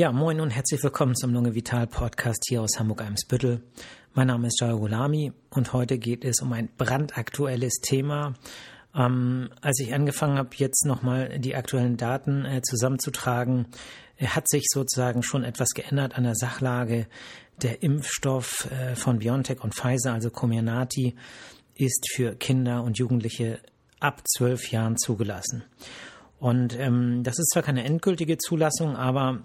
Ja, moin und herzlich willkommen zum Lunge Vital Podcast hier aus Hamburg-Eimsbüttel. Mein Name ist Jaya Gulami und heute geht es um ein brandaktuelles Thema. Ähm, als ich angefangen habe, jetzt nochmal die aktuellen Daten äh, zusammenzutragen, äh, hat sich sozusagen schon etwas geändert an der Sachlage. Der Impfstoff äh, von BioNTech und Pfizer, also Comirnaty, ist für Kinder und Jugendliche ab zwölf Jahren zugelassen. Und ähm, das ist zwar keine endgültige Zulassung, aber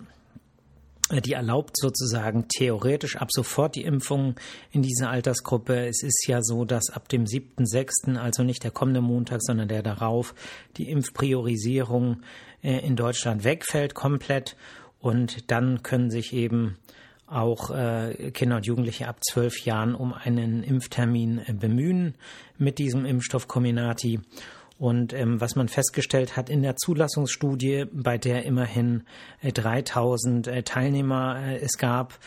die erlaubt sozusagen theoretisch ab sofort die Impfung in dieser Altersgruppe. Es ist ja so, dass ab dem 7.6., also nicht der kommende Montag, sondern der darauf, die Impfpriorisierung äh, in Deutschland wegfällt komplett. Und dann können sich eben auch äh, Kinder und Jugendliche ab zwölf Jahren um einen Impftermin äh, bemühen mit diesem Impfstoff Comirnaty. Und ähm, was man festgestellt hat in der Zulassungsstudie, bei der immerhin äh, 3000 äh, Teilnehmer äh, es gab,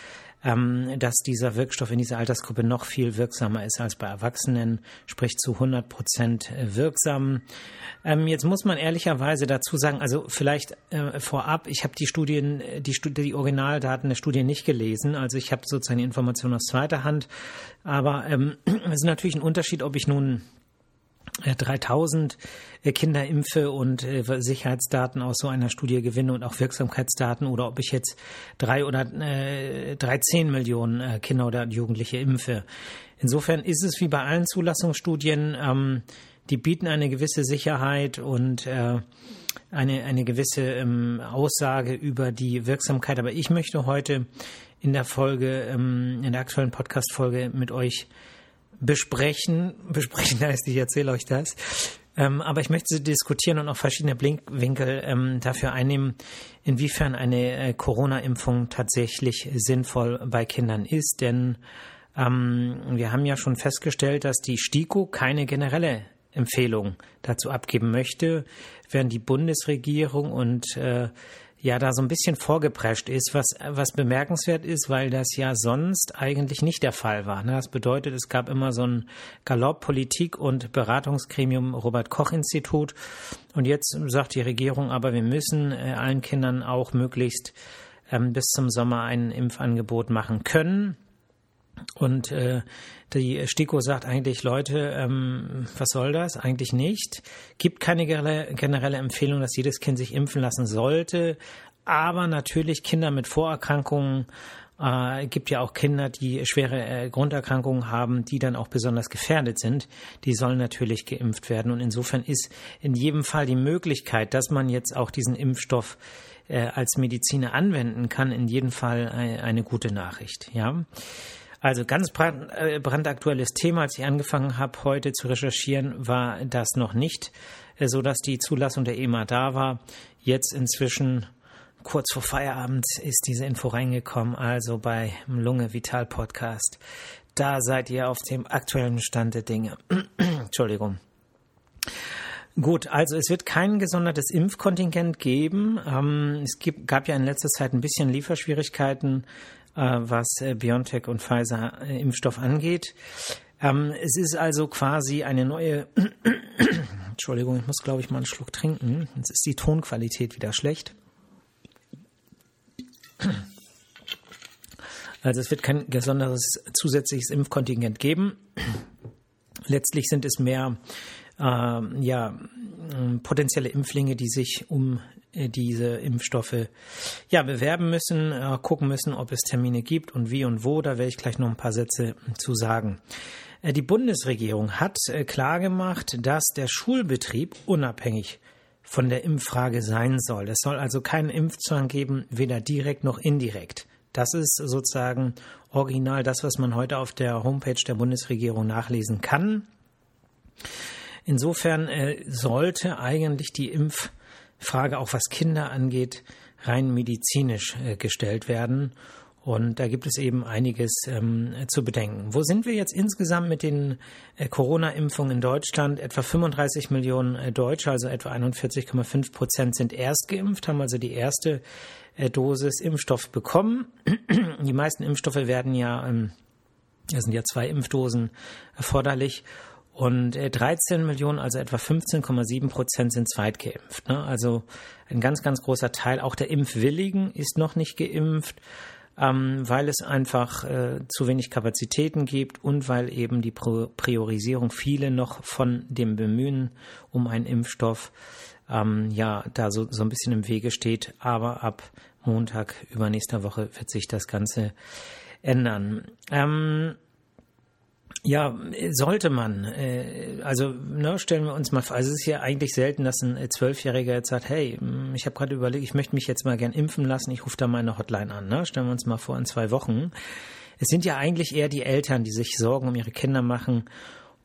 ähm, dass dieser Wirkstoff in dieser Altersgruppe noch viel wirksamer ist als bei Erwachsenen, sprich zu 100 Prozent äh, wirksam. Ähm, jetzt muss man ehrlicherweise dazu sagen, also vielleicht äh, vorab, ich habe die Studien, äh, die, Studi die Originaldaten der Studie nicht gelesen, also ich habe sozusagen die Informationen aus zweiter Hand, aber ähm, es ist natürlich ein Unterschied, ob ich nun 3000 äh, Kinder impfe und äh, Sicherheitsdaten aus so einer Studie gewinne und auch Wirksamkeitsdaten oder ob ich jetzt drei oder äh, 13 Millionen äh, Kinder oder Jugendliche impfe. Insofern ist es wie bei allen Zulassungsstudien, ähm, die bieten eine gewisse Sicherheit und äh, eine, eine gewisse ähm, Aussage über die Wirksamkeit. Aber ich möchte heute in der Folge, ähm, in der aktuellen Podcast-Folge mit euch besprechen. Besprechen heißt, ich erzähle euch das. Ähm, aber ich möchte diskutieren und auch verschiedene Blinkwinkel ähm, dafür einnehmen, inwiefern eine äh, Corona-Impfung tatsächlich sinnvoll bei Kindern ist. Denn ähm, wir haben ja schon festgestellt, dass die STIKO keine generelle Empfehlung dazu abgeben möchte, während die Bundesregierung und äh, ja da so ein bisschen vorgeprescht ist, was, was bemerkenswert ist, weil das ja sonst eigentlich nicht der Fall war. Ne? Das bedeutet, es gab immer so ein Galopp Politik und Beratungsgremium Robert Koch Institut und jetzt sagt die Regierung, aber wir müssen äh, allen Kindern auch möglichst ähm, bis zum Sommer ein Impfangebot machen können. Und äh, die STIKO sagt eigentlich, Leute, ähm, was soll das? Eigentlich nicht. Gibt keine generelle Empfehlung, dass jedes Kind sich impfen lassen sollte. Aber natürlich Kinder mit Vorerkrankungen äh, gibt ja auch Kinder, die schwere äh, Grunderkrankungen haben, die dann auch besonders gefährdet sind. Die sollen natürlich geimpft werden. Und insofern ist in jedem Fall die Möglichkeit, dass man jetzt auch diesen Impfstoff äh, als Mediziner anwenden kann, in jedem Fall eine, eine gute Nachricht. Ja. Also ganz brand, äh, brandaktuelles Thema, als ich angefangen habe, heute zu recherchieren, war das noch nicht, äh, so dass die Zulassung der EMA da war. Jetzt inzwischen kurz vor Feierabend ist diese Info reingekommen, also bei Lunge Vital Podcast. Da seid ihr auf dem aktuellen Stand der Dinge. Entschuldigung. Gut, also es wird kein gesondertes Impfkontingent geben. Ähm, es gab ja in letzter Zeit ein bisschen Lieferschwierigkeiten was äh, BioNTech und Pfizer äh, Impfstoff angeht. Ähm, es ist also quasi eine neue, Entschuldigung, ich muss glaube ich mal einen Schluck trinken. Jetzt ist die Tonqualität wieder schlecht. Also es wird kein besonderes zusätzliches Impfkontingent geben. Letztlich sind es mehr äh, ja, potenzielle Impflinge, die sich um äh, diese Impfstoffe ja bewerben müssen, äh, gucken müssen, ob es Termine gibt und wie und wo. Da werde ich gleich noch ein paar Sätze zu sagen. Äh, die Bundesregierung hat klargemacht, dass der Schulbetrieb unabhängig von der Impffrage sein soll. Es soll also keinen Impfzwang geben, weder direkt noch indirekt. Das ist sozusagen original das, was man heute auf der Homepage der Bundesregierung nachlesen kann. Insofern äh, sollte eigentlich die Impf Frage, auch was Kinder angeht, rein medizinisch äh, gestellt werden. Und da gibt es eben einiges ähm, zu bedenken. Wo sind wir jetzt insgesamt mit den äh, Corona-Impfungen in Deutschland? Etwa 35 Millionen äh, Deutsche, also etwa 41,5 Prozent sind erst geimpft, haben also die erste äh, Dosis Impfstoff bekommen. die meisten Impfstoffe werden ja, ähm, es sind ja zwei Impfdosen erforderlich. Und 13 Millionen, also etwa 15,7 Prozent sind zweitgeimpft. Ne? Also ein ganz, ganz großer Teil. Auch der Impfwilligen ist noch nicht geimpft ähm, weil es einfach äh, zu wenig Kapazitäten gibt und weil eben die Priorisierung viele noch von dem Bemühen um einen Impfstoff ähm, ja da so, so ein bisschen im Wege steht. Aber ab Montag übernächster Woche wird sich das Ganze ändern. Ähm, ja, sollte man. Äh, also ne, stellen wir uns mal vor, also es ist ja eigentlich selten, dass ein äh, Zwölfjähriger jetzt sagt, hey, hm, ich habe gerade überlegt, ich möchte mich jetzt mal gern impfen lassen, ich rufe da meine Hotline an. Ne? Stellen wir uns mal vor, in zwei Wochen. Es sind ja eigentlich eher die Eltern, die sich Sorgen um ihre Kinder machen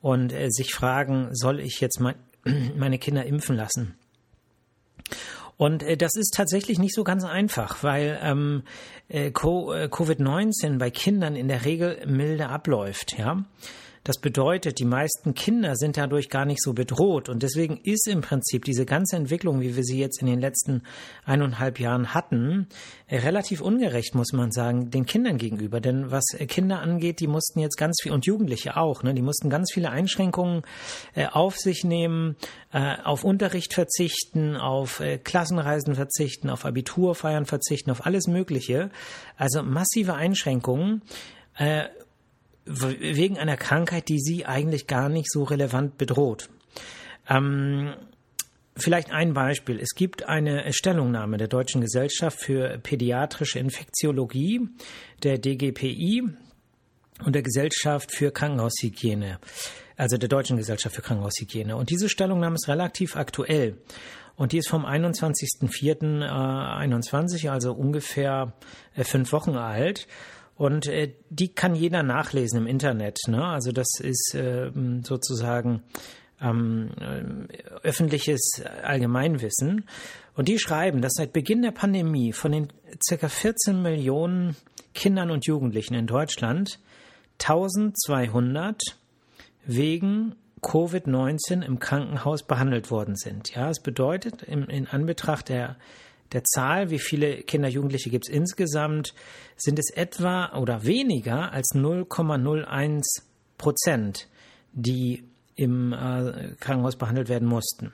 und äh, sich fragen, soll ich jetzt mein, meine Kinder impfen lassen? Und äh, das ist tatsächlich nicht so ganz einfach, weil ähm, äh, äh Covid-19 bei Kindern in der Regel milde abläuft, ja. Das bedeutet, die meisten Kinder sind dadurch gar nicht so bedroht. Und deswegen ist im Prinzip diese ganze Entwicklung, wie wir sie jetzt in den letzten eineinhalb Jahren hatten, äh, relativ ungerecht, muss man sagen, den Kindern gegenüber. Denn was äh, Kinder angeht, die mussten jetzt ganz viel, und Jugendliche auch, ne, die mussten ganz viele Einschränkungen äh, auf sich nehmen, äh, auf Unterricht verzichten, auf äh, Klassenreisen verzichten, auf Abiturfeiern verzichten, auf alles Mögliche. Also massive Einschränkungen. Äh, wegen einer Krankheit, die sie eigentlich gar nicht so relevant bedroht. Ähm, vielleicht ein Beispiel. Es gibt eine Stellungnahme der Deutschen Gesellschaft für Pädiatrische Infektiologie, der DGPI, und der Gesellschaft für Krankenhaushygiene, also der Deutschen Gesellschaft für Krankenhaushygiene. Und diese Stellungnahme ist relativ aktuell. Und die ist vom 21.04.21, also ungefähr äh, fünf Wochen alt. Und äh, die kann jeder nachlesen im Internet. Ne? Also das ist äh, sozusagen ähm, äh, öffentliches Allgemeinwissen. Und die schreiben, dass seit Beginn der Pandemie von den circa 14 Millionen Kindern und Jugendlichen in Deutschland 1200 wegen Covid-19 im Krankenhaus behandelt worden sind. Ja, es bedeutet in, in Anbetracht der der Zahl, wie viele Kinder, Jugendliche gibt es insgesamt, sind es etwa oder weniger als 0,01 Prozent, die im äh, Krankenhaus behandelt werden mussten.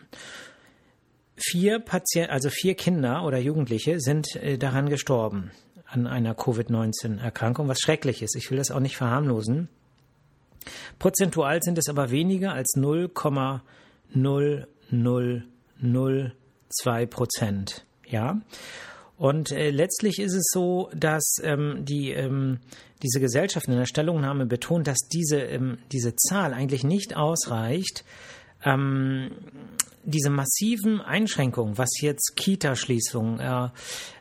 Vier Patienten, also vier Kinder oder Jugendliche sind äh, daran gestorben an einer Covid-19-Erkrankung, was schrecklich ist. Ich will das auch nicht verharmlosen. Prozentual sind es aber weniger als 0,0002 Prozent. Ja. Und äh, letztlich ist es so, dass ähm, die, ähm, diese Gesellschaft in der Stellungnahme betont, dass diese, ähm, diese Zahl eigentlich nicht ausreicht, ähm, diese massiven Einschränkungen, was jetzt Kita-Schließungen, äh,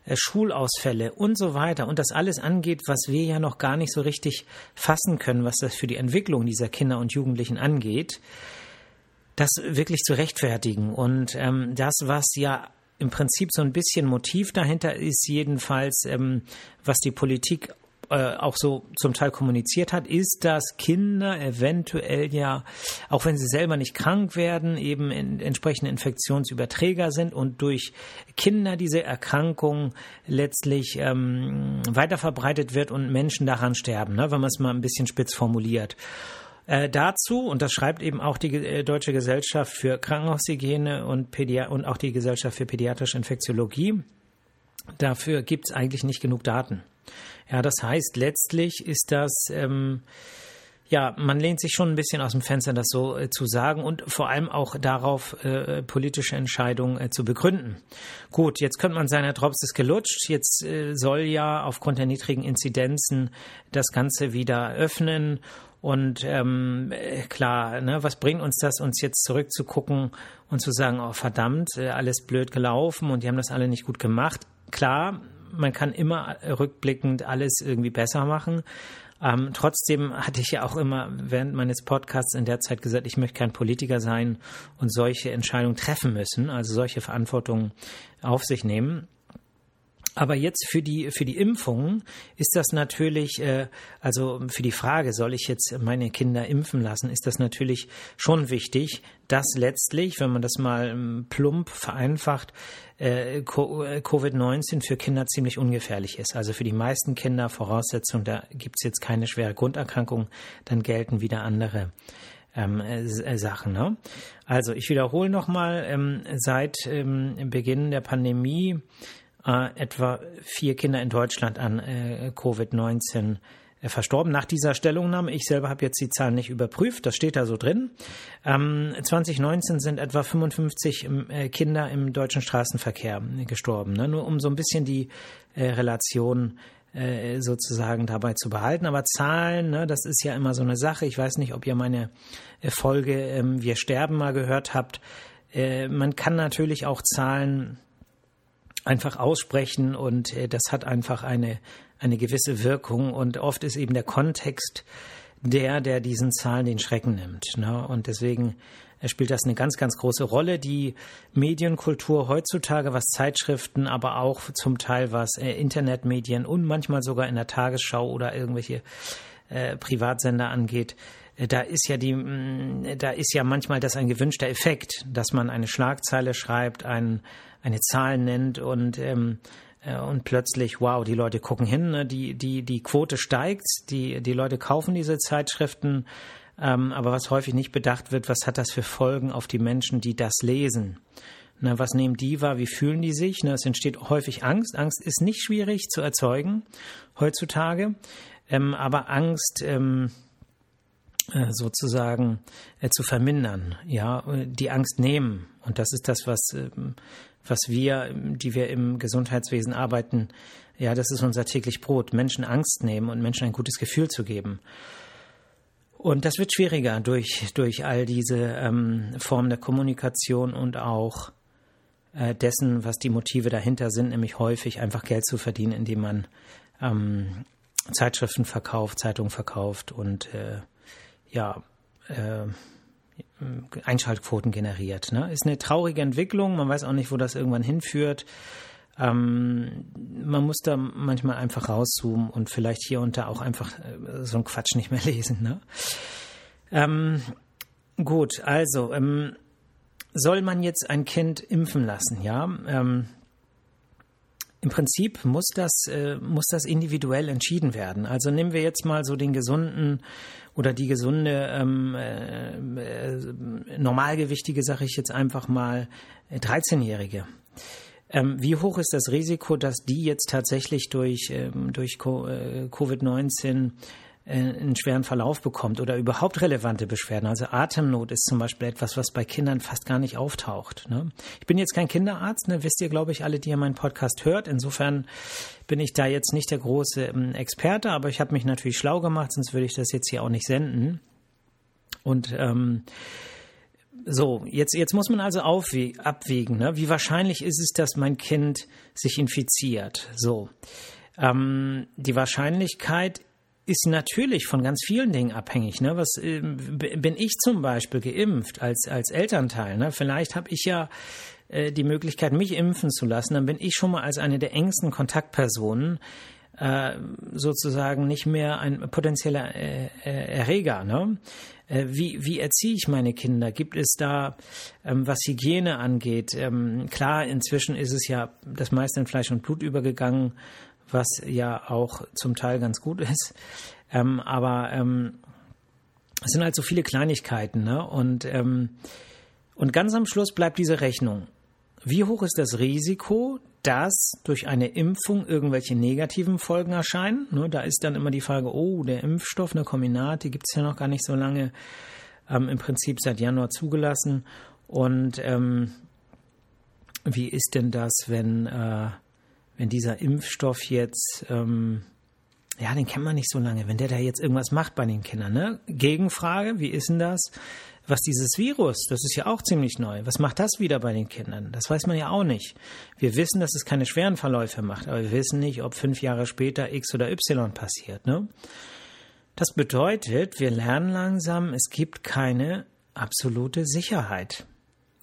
äh, Schulausfälle und so weiter und das alles angeht, was wir ja noch gar nicht so richtig fassen können, was das für die Entwicklung dieser Kinder und Jugendlichen angeht, das wirklich zu rechtfertigen. Und ähm, das, was ja im Prinzip so ein bisschen Motiv dahinter ist jedenfalls, ähm, was die Politik äh, auch so zum Teil kommuniziert hat, ist, dass Kinder eventuell ja, auch wenn sie selber nicht krank werden, eben in, entsprechende Infektionsüberträger sind und durch Kinder diese Erkrankung letztlich ähm, weiter verbreitet wird und Menschen daran sterben, ne, wenn man es mal ein bisschen spitz formuliert. Äh, dazu, und das schreibt eben auch die äh, Deutsche Gesellschaft für Krankenhaushygiene und, Pädi und auch die Gesellschaft für Pädiatrische Infektiologie, dafür gibt es eigentlich nicht genug Daten. Ja, das heißt, letztlich ist das, ähm, ja, man lehnt sich schon ein bisschen aus dem Fenster, das so äh, zu sagen und vor allem auch darauf, äh, politische Entscheidungen äh, zu begründen. Gut, jetzt könnte man sagen, Herr Drops ist gelutscht. Jetzt äh, soll ja aufgrund der niedrigen Inzidenzen das Ganze wieder öffnen und ähm, klar, ne, was bringt uns das, uns jetzt zurückzugucken und zu sagen, oh verdammt, äh, alles blöd gelaufen und die haben das alle nicht gut gemacht. Klar, man kann immer rückblickend alles irgendwie besser machen. Ähm, trotzdem hatte ich ja auch immer während meines Podcasts in der Zeit gesagt, ich möchte kein Politiker sein und solche Entscheidungen treffen müssen, also solche Verantwortung auf sich nehmen. Aber jetzt für die, für die Impfung ist das natürlich, äh, also für die Frage, soll ich jetzt meine Kinder impfen lassen, ist das natürlich schon wichtig, dass letztlich, wenn man das mal ähm, plump vereinfacht, äh, äh Covid-19 für Kinder ziemlich ungefährlich ist. Also für die meisten Kinder Voraussetzung, da gibt es jetzt keine schwere Grunderkrankung, dann gelten wieder andere ähm, äh, Sachen. Ne? Also ich wiederhole nochmal, ähm, seit ähm, Beginn der Pandemie äh, etwa vier Kinder in Deutschland an äh, Covid-19 äh, verstorben nach dieser Stellungnahme. Ich selber habe jetzt die Zahlen nicht überprüft, das steht da so drin. Ähm, 2019 sind etwa 55 ähm, äh, Kinder im deutschen Straßenverkehr gestorben. Ne? Nur um so ein bisschen die äh, Relation äh, sozusagen dabei zu behalten. Aber Zahlen, ne, das ist ja immer so eine Sache. Ich weiß nicht, ob ihr meine äh, Folge ähm, Wir sterben mal gehört habt. Äh, man kann natürlich auch Zahlen einfach aussprechen und äh, das hat einfach eine, eine gewisse Wirkung und oft ist eben der Kontext der, der diesen Zahlen den Schrecken nimmt. Ne? Und deswegen äh, spielt das eine ganz, ganz große Rolle. Die Medienkultur heutzutage, was Zeitschriften, aber auch zum Teil was äh, Internetmedien und manchmal sogar in der Tagesschau oder irgendwelche äh, Privatsender angeht, da ist ja die, mm, da ist ja manchmal das ein gewünschter Effekt, dass man eine Schlagzeile schreibt, ein, eine Zahl nennt und ähm, äh, und plötzlich, wow, die Leute gucken hin, ne? die, die, die Quote steigt, die, die Leute kaufen diese Zeitschriften, ähm, aber was häufig nicht bedacht wird, was hat das für Folgen auf die Menschen, die das lesen? Na, was nehmen die wahr? Wie fühlen die sich? Na, es entsteht häufig Angst. Angst ist nicht schwierig zu erzeugen heutzutage, ähm, aber Angst ähm, äh, sozusagen äh, zu vermindern, ja, die Angst nehmen. Und das ist das, was ähm, was wir, die wir im Gesundheitswesen arbeiten, ja, das ist unser täglich Brot, Menschen Angst nehmen und Menschen ein gutes Gefühl zu geben. Und das wird schwieriger durch, durch all diese ähm, Formen der Kommunikation und auch äh, dessen, was die Motive dahinter sind, nämlich häufig einfach Geld zu verdienen, indem man ähm, Zeitschriften verkauft, Zeitungen verkauft und äh, ja, äh, Einschaltquoten generiert. Ne? Ist eine traurige Entwicklung, man weiß auch nicht, wo das irgendwann hinführt. Ähm, man muss da manchmal einfach rauszoomen und vielleicht hier und da auch einfach äh, so einen Quatsch nicht mehr lesen. Ne? Ähm, gut, also ähm, soll man jetzt ein Kind impfen lassen? Ja, ähm, im Prinzip muss das, äh, muss das individuell entschieden werden. Also nehmen wir jetzt mal so den gesunden oder die gesunde, ähm, äh, äh, normalgewichtige, sage ich jetzt einfach mal, 13-Jährige. Äh, ähm, wie hoch ist das Risiko, dass die jetzt tatsächlich durch, ähm, durch äh, Covid-19 äh, einen schweren Verlauf bekommt oder überhaupt relevante Beschwerden. Also Atemnot ist zum Beispiel etwas, was bei Kindern fast gar nicht auftaucht. Ne? Ich bin jetzt kein Kinderarzt, ne? wisst ihr, glaube ich, alle, die ihr meinen Podcast hört. Insofern bin ich da jetzt nicht der große ähm, Experte, aber ich habe mich natürlich schlau gemacht, sonst würde ich das jetzt hier auch nicht senden. Und ähm, so, jetzt, jetzt muss man also abwägen, ne? wie wahrscheinlich ist es, dass mein Kind sich infiziert. So, ähm, die Wahrscheinlichkeit ist natürlich von ganz vielen Dingen abhängig. Ne? Was äh, bin ich zum Beispiel geimpft als als Elternteil? Ne? Vielleicht habe ich ja äh, die Möglichkeit, mich impfen zu lassen. Dann bin ich schon mal als eine der engsten Kontaktpersonen äh, sozusagen nicht mehr ein potenzieller äh, äh, Erreger. Ne? Äh, wie, wie erziehe ich meine Kinder? Gibt es da, ähm, was Hygiene angeht? Ähm, klar, inzwischen ist es ja das meiste in Fleisch und Blut übergegangen was ja auch zum Teil ganz gut ist. Ähm, aber ähm, es sind halt so viele Kleinigkeiten, ne? Und, ähm, und ganz am Schluss bleibt diese Rechnung. Wie hoch ist das Risiko, dass durch eine Impfung irgendwelche negativen Folgen erscheinen? Ne, da ist dann immer die Frage, oh, der Impfstoff, eine Kombinat, die gibt es ja noch gar nicht so lange, ähm, im Prinzip seit Januar zugelassen. Und ähm, wie ist denn das, wenn äh, wenn dieser Impfstoff jetzt, ähm, ja, den kennt man nicht so lange, wenn der da jetzt irgendwas macht bei den Kindern, ne? Gegenfrage, wie ist denn das? Was dieses Virus, das ist ja auch ziemlich neu. Was macht das wieder bei den Kindern? Das weiß man ja auch nicht. Wir wissen, dass es keine schweren Verläufe macht, aber wir wissen nicht, ob fünf Jahre später X oder Y passiert, ne? Das bedeutet, wir lernen langsam, es gibt keine absolute Sicherheit.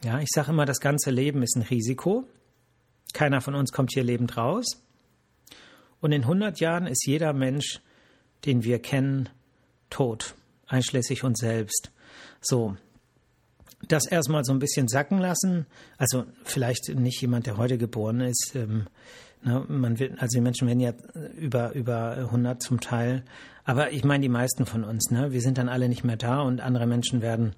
Ja, ich sage immer, das ganze Leben ist ein Risiko. Keiner von uns kommt hier lebend raus. Und in 100 Jahren ist jeder Mensch, den wir kennen, tot, einschließlich uns selbst. So, das erstmal so ein bisschen sacken lassen. Also vielleicht nicht jemand, der heute geboren ist. Ähm, Ne? Man will, also die Menschen werden ja über, über 100 zum Teil. Aber ich meine die meisten von uns. Ne? Wir sind dann alle nicht mehr da und andere Menschen werden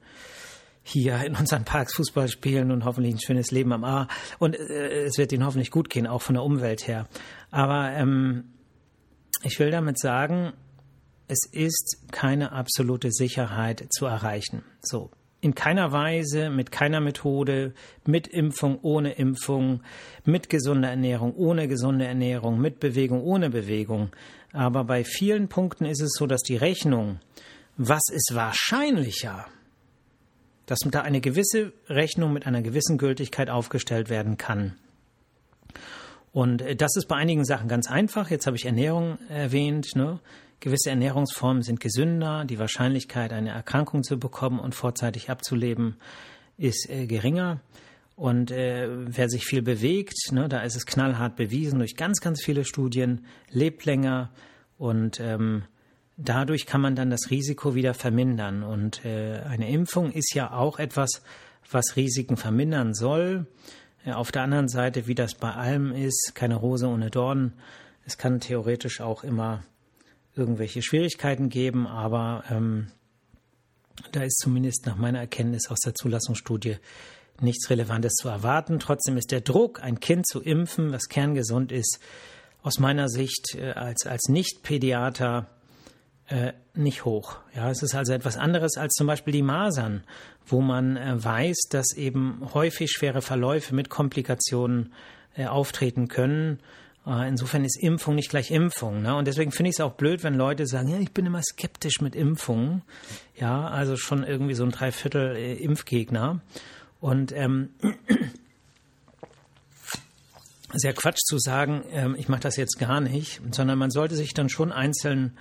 hier in unseren Parks Fußball spielen und hoffentlich ein schönes Leben am A. Und äh, es wird ihnen hoffentlich gut gehen, auch von der Umwelt her. Aber ähm, ich will damit sagen, es ist keine absolute Sicherheit zu erreichen. So. In keiner Weise, mit keiner Methode, mit Impfung, ohne Impfung, mit gesunder Ernährung, ohne gesunde Ernährung, mit Bewegung, ohne Bewegung. Aber bei vielen Punkten ist es so, dass die Rechnung, was ist wahrscheinlicher, dass da eine gewisse Rechnung mit einer gewissen Gültigkeit aufgestellt werden kann. Und äh, das ist bei einigen Sachen ganz einfach. Jetzt habe ich Ernährung erwähnt. Ne? Gewisse Ernährungsformen sind gesünder. Die Wahrscheinlichkeit, eine Erkrankung zu bekommen und vorzeitig abzuleben, ist äh, geringer. Und äh, wer sich viel bewegt, ne, da ist es knallhart bewiesen durch ganz, ganz viele Studien, lebt länger und ähm, dadurch kann man dann das Risiko wieder vermindern. Und äh, eine Impfung ist ja auch etwas, was Risiken vermindern soll. Äh, auf der anderen Seite, wie das bei allem ist, keine Rose ohne Dornen. Es kann theoretisch auch immer irgendwelche Schwierigkeiten geben, aber ähm, da ist zumindest nach meiner Erkenntnis aus der Zulassungsstudie nichts Relevantes zu erwarten. Trotzdem ist der Druck, ein Kind zu impfen, was kerngesund ist, aus meiner Sicht äh, als, als Nicht-Pädiater äh, nicht hoch. Ja, es ist also etwas anderes als zum Beispiel die Masern, wo man äh, weiß, dass eben häufig schwere Verläufe mit Komplikationen äh, auftreten können. Äh, insofern ist Impfung nicht gleich Impfung. Ne? Und deswegen finde ich es auch blöd, wenn Leute sagen, ja, ich bin immer skeptisch mit Impfungen. Ja, also schon irgendwie so ein Dreiviertel äh, Impfgegner. Und ähm, sehr Quatsch zu sagen, ähm, ich mache das jetzt gar nicht, sondern man sollte sich dann schon einzeln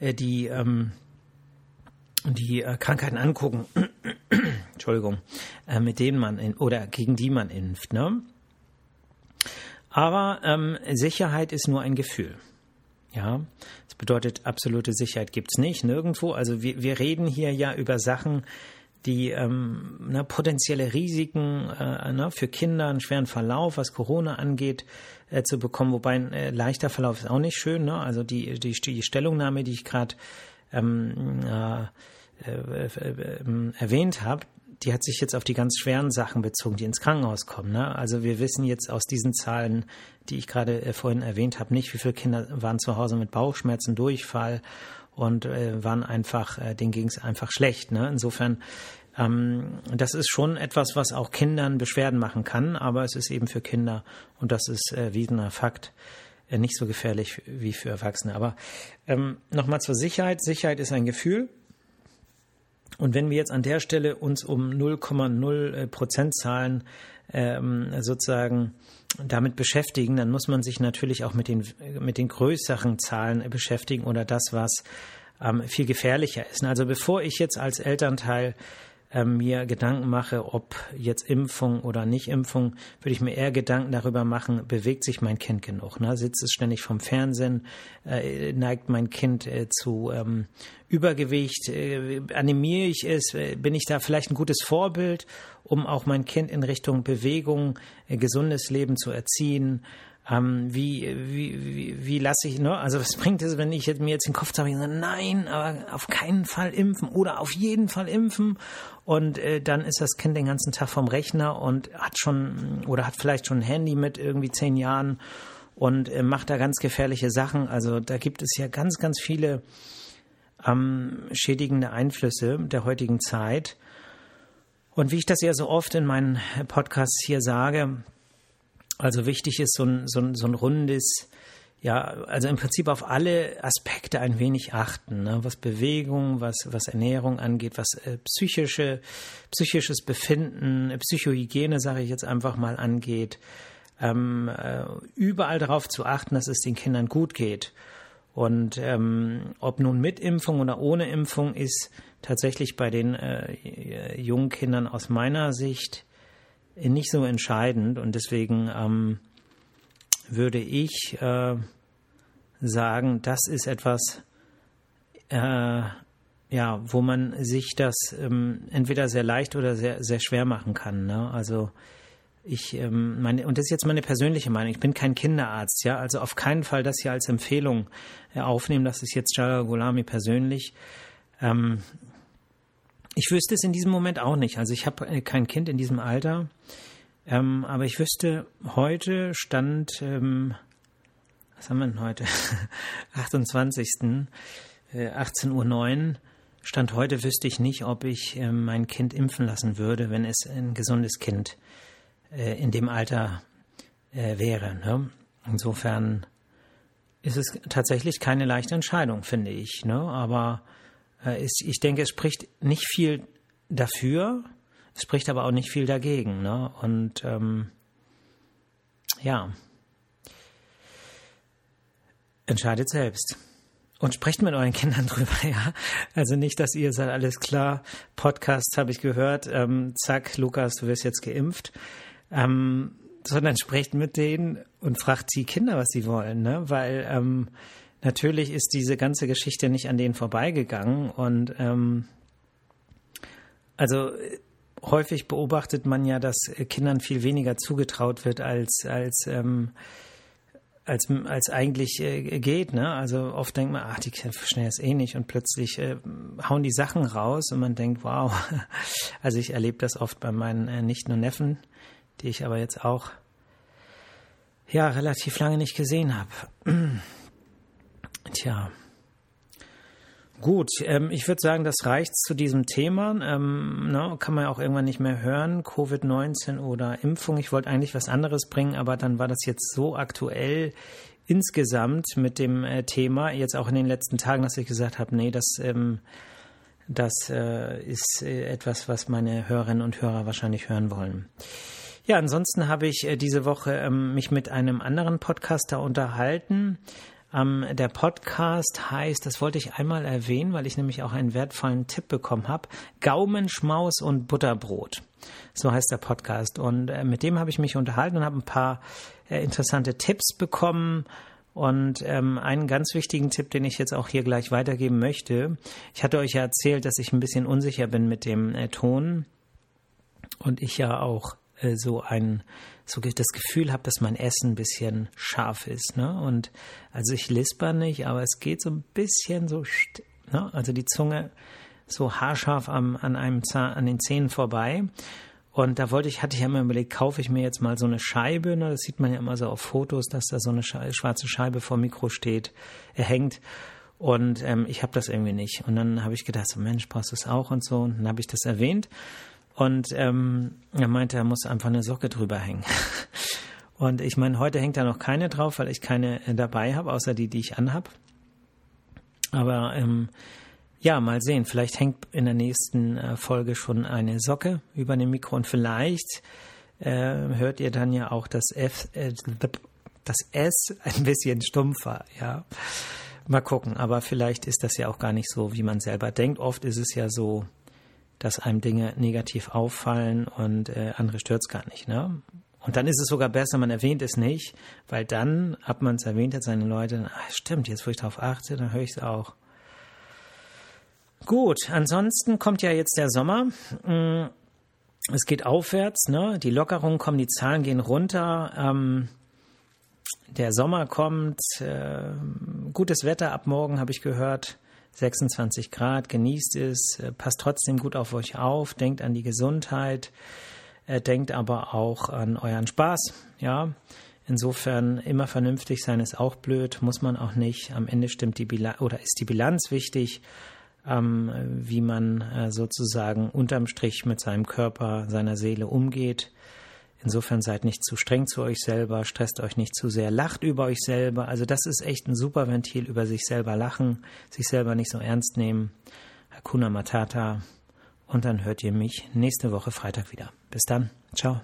die, ähm, die äh, Krankheiten angucken, Entschuldigung, äh, mit denen man in, oder gegen die man impft. Ne? Aber ähm, Sicherheit ist nur ein Gefühl. Ja, das bedeutet, absolute Sicherheit gibt es nicht, nirgendwo. Also wir, wir reden hier ja über Sachen, die ähm, ne, potenzielle Risiken äh, ne, für Kinder, einen schweren Verlauf, was Corona angeht, äh, zu bekommen. Wobei ein äh, leichter Verlauf ist auch nicht schön. Ne? Also die, die, die Stellungnahme, die ich gerade ähm, äh, äh, ähm, erwähnt habe, die hat sich jetzt auf die ganz schweren Sachen bezogen, die ins Krankenhaus kommen. Ne? Also wir wissen jetzt aus diesen Zahlen, die ich gerade äh, vorhin erwähnt habe, nicht, wie viele Kinder waren zu Hause mit Bauchschmerzen, Durchfall und äh, waren einfach, äh, denen ging es einfach schlecht. Ne? Insofern, ähm, das ist schon etwas, was auch Kindern Beschwerden machen kann, aber es ist eben für Kinder und das ist äh, wiesener Fakt äh, nicht so gefährlich wie für Erwachsene. Aber ähm, nochmal zur Sicherheit. Sicherheit ist ein Gefühl. Und wenn wir jetzt an der Stelle uns um 0,0 äh, Prozentzahlen ähm, sozusagen damit beschäftigen, dann muss man sich natürlich auch mit den, mit den größeren Zahlen beschäftigen oder das, was ähm, viel gefährlicher ist. Also bevor ich jetzt als Elternteil mir Gedanken mache, ob jetzt Impfung oder nicht Impfung, würde ich mir eher Gedanken darüber machen, bewegt sich mein Kind genug? Ne? Sitzt es ständig vom Fernsehen? Äh, neigt mein Kind äh, zu ähm, Übergewicht? Äh, animiere ich es? Äh, bin ich da vielleicht ein gutes Vorbild, um auch mein Kind in Richtung Bewegung, äh, gesundes Leben zu erziehen? Ähm, wie, wie, wie, wie lasse ich, ne? Also was bringt es, wenn ich jetzt, mir jetzt den Kopf zeige und sage, nein, aber auf keinen Fall impfen oder auf jeden Fall impfen. Und äh, dann ist das Kind den ganzen Tag vom Rechner und hat schon oder hat vielleicht schon ein Handy mit irgendwie zehn Jahren und äh, macht da ganz gefährliche Sachen. Also da gibt es ja ganz, ganz viele ähm, schädigende Einflüsse der heutigen Zeit. Und wie ich das ja so oft in meinen Podcasts hier sage, also wichtig ist so ein, so ein, so ein rundes, ja, also im Prinzip auf alle Aspekte ein wenig achten, ne? was Bewegung, was, was Ernährung angeht, was äh, psychische, psychisches Befinden, äh, Psychohygiene, sage ich jetzt einfach mal, angeht. Ähm, äh, überall darauf zu achten, dass es den Kindern gut geht. Und ähm, ob nun mit Impfung oder ohne Impfung ist tatsächlich bei den äh, jungen Kindern aus meiner Sicht nicht so entscheidend und deswegen ähm, würde ich äh, sagen, das ist etwas, äh, ja, wo man sich das ähm, entweder sehr leicht oder sehr, sehr schwer machen kann. Ne? Also ich ähm, meine, und das ist jetzt meine persönliche Meinung, ich bin kein Kinderarzt, ja, also auf keinen Fall das hier als Empfehlung äh, aufnehmen, das ist jetzt Jalal Gulami persönlich. Ähm, ich wüsste es in diesem Moment auch nicht. Also ich habe äh, kein Kind in diesem Alter, ähm, aber ich wüsste, heute stand, ähm, was haben wir denn heute? 28. Äh, 18.09 Uhr. Stand heute wüsste ich nicht, ob ich äh, mein Kind impfen lassen würde, wenn es ein gesundes Kind äh, in dem Alter äh, wäre. Ne? Insofern ist es tatsächlich keine leichte Entscheidung, finde ich. Ne? Aber ich denke, es spricht nicht viel dafür, es spricht aber auch nicht viel dagegen. Ne? Und ähm, ja, entscheidet selbst. Und sprecht mit euren Kindern drüber, ja. Also nicht, dass ihr seid alles klar. Podcast habe ich gehört. Ähm, zack, Lukas, du wirst jetzt geimpft. Ähm, sondern sprecht mit denen und fragt die Kinder, was sie wollen, ne? Weil ähm, natürlich ist diese ganze Geschichte nicht an denen vorbeigegangen und ähm, also häufig beobachtet man ja, dass Kindern viel weniger zugetraut wird als als ähm, als, als eigentlich äh, geht. Ne? Also oft denkt man, ach, die schnell ist eh nicht und plötzlich äh, hauen die Sachen raus und man denkt, wow. Also ich erlebe das oft bei meinen äh, Nichten und Neffen, die ich aber jetzt auch ja relativ lange nicht gesehen habe. Tja. Gut, ähm, ich würde sagen, das reicht zu diesem Thema. Ähm, ne, kann man ja auch irgendwann nicht mehr hören, Covid-19 oder Impfung. Ich wollte eigentlich was anderes bringen, aber dann war das jetzt so aktuell insgesamt mit dem äh, Thema, jetzt auch in den letzten Tagen, dass ich gesagt habe, nee, das, ähm, das äh, ist äh, etwas, was meine Hörerinnen und Hörer wahrscheinlich hören wollen. Ja, ansonsten habe ich äh, diese Woche ähm, mich mit einem anderen Podcaster unterhalten. Ähm, der Podcast heißt, das wollte ich einmal erwähnen, weil ich nämlich auch einen wertvollen Tipp bekommen habe, Gaumenschmaus und Butterbrot. So heißt der Podcast. Und äh, mit dem habe ich mich unterhalten und habe ein paar äh, interessante Tipps bekommen. Und ähm, einen ganz wichtigen Tipp, den ich jetzt auch hier gleich weitergeben möchte. Ich hatte euch ja erzählt, dass ich ein bisschen unsicher bin mit dem äh, Ton und ich ja auch äh, so ein so das Gefühl habe, dass mein Essen ein bisschen scharf ist. Ne? Und also ich lisper nicht, aber es geht so ein bisschen so, ne? also die Zunge so haarscharf am, an einem Zahn, an den Zähnen vorbei. Und da wollte ich, hatte ich ja immer überlegt, kaufe ich mir jetzt mal so eine Scheibe, ne? das sieht man ja immer so auf Fotos, dass da so eine schwarze Scheibe vor dem Mikro steht, er hängt. Und ähm, ich habe das irgendwie nicht. Und dann habe ich gedacht, so Mensch, brauchst du es auch und so. Und dann habe ich das erwähnt. Und ähm, er meinte, er muss einfach eine Socke drüber hängen. Und ich meine, heute hängt da noch keine drauf, weil ich keine äh, dabei habe, außer die, die ich anhab. Aber ähm, ja, mal sehen. Vielleicht hängt in der nächsten äh, Folge schon eine Socke über dem Mikro und vielleicht äh, hört ihr dann ja auch das F, äh, das S ein bisschen stumpfer. Ja, mal gucken. Aber vielleicht ist das ja auch gar nicht so, wie man selber denkt. Oft ist es ja so, dass einem Dinge negativ auffallen und äh, andere es gar nicht. Ne? Und dann ist es sogar besser, man erwähnt es nicht, weil dann, ab man es erwähnt hat, seine Leute, ach, stimmt, jetzt wo ich darauf achte, dann höre ich es auch. Gut, ansonsten kommt ja jetzt der Sommer. Mm, es geht aufwärts, ne? Die Lockerungen kommen, die Zahlen gehen runter. Ähm, der Sommer kommt, äh, gutes Wetter ab morgen, habe ich gehört. 26 Grad, genießt es, äh, passt trotzdem gut auf euch auf, denkt an die Gesundheit, äh, denkt aber auch an euren Spaß, ja. Insofern immer vernünftig sein ist auch blöd, muss man auch nicht. Am Ende stimmt die Bilanz oder ist die Bilanz wichtig, ähm, wie man äh, sozusagen unterm Strich mit seinem Körper, seiner Seele umgeht. Insofern seid nicht zu streng zu euch selber, stresst euch nicht zu sehr, lacht über euch selber. Also das ist echt ein super Ventil, über sich selber lachen, sich selber nicht so ernst nehmen. Hakuna Matata. Und dann hört ihr mich nächste Woche Freitag wieder. Bis dann. Ciao.